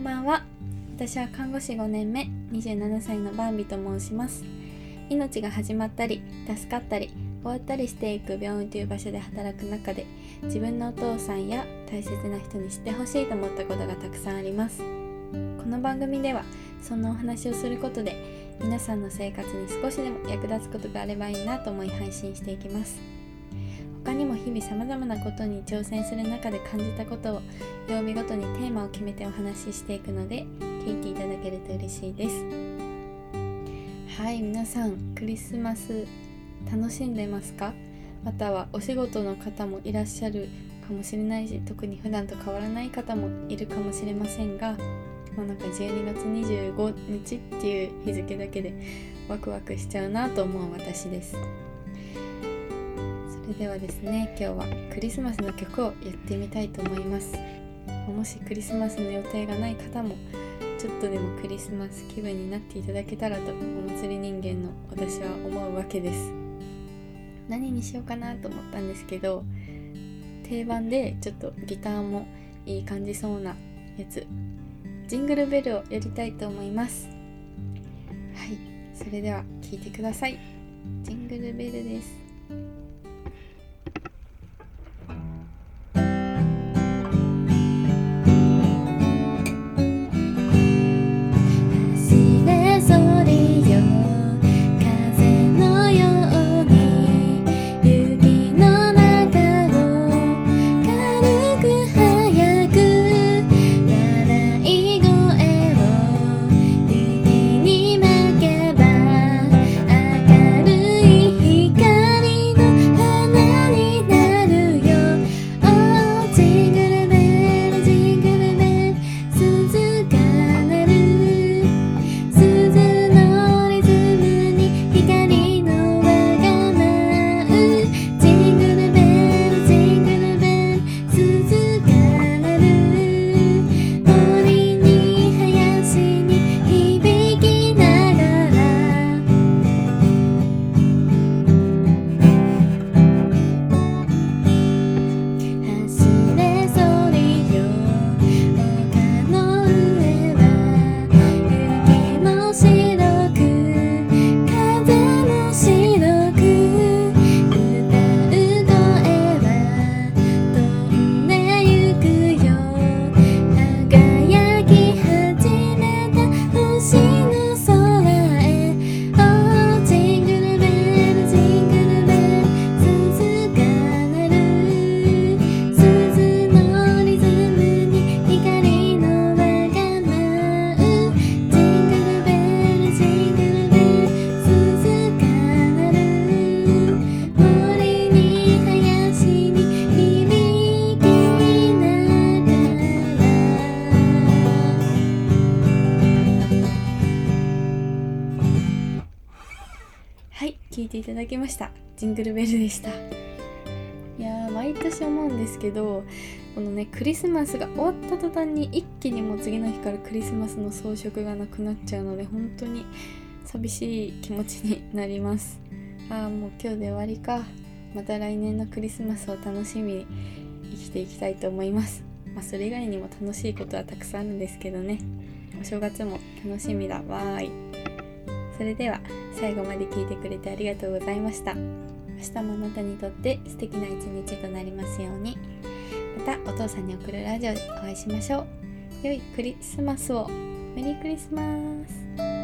んばんは。私は看護師5年目27歳のバンビと申します。命が始まったり助かったり終わったりしていく病院という場所で働く中で自分のお父さんや大切な人に知ってほしいと思ったことがたくさんあります。この番組ではそんなお話をすることで皆さんの生活に少しでも役立つことがあればいいなと思い配信していきます。他にも日々さまざまなことに挑戦する中で感じたことを曜日ごとにテーマを決めてお話ししていくので聞いていただけると嬉しいです。はい皆さんクリスマス楽しんでますか？またはお仕事の方もいらっしゃるかもしれないし特に普段と変わらない方もいるかもしれませんがもうなんか12月25日っていう日付だけでワクワクしちゃうなと思う私です。れではですね今日はクリスマスの曲をやってみたいと思います。もしクリスマスの予定がない方もちょっとでもクリスマス気分になっていただけたらとお祭り人間の私は思うわけです。何にしようかなと思ったんですけど定番でちょっとギターもいい感じそうなやつジングルベルをやりたいと思います。はいそれでは聴いてください。ジングルベルです。いていただきました。ジングルベルでした。いやー毎年思うんですけどこのねクリスマスが終わった途端に一気にもう次の日からクリスマスの装飾がなくなっちゃうので本当に寂しい気持ちになります。ああもう今日で終わりか。また来年のクリスマスを楽しみに生きていきたいと思います。まあそれ以外にも楽しいことはたくさんあるんですけどね。お正月も楽しみだ。わーいそれでは最後まで聞いてくれてありがとうございました。明日もあなたにとって素敵な一日となりますように。またお父さんに送るラジオでお会いしましょう。良いクリスマスを。メリークリスマス。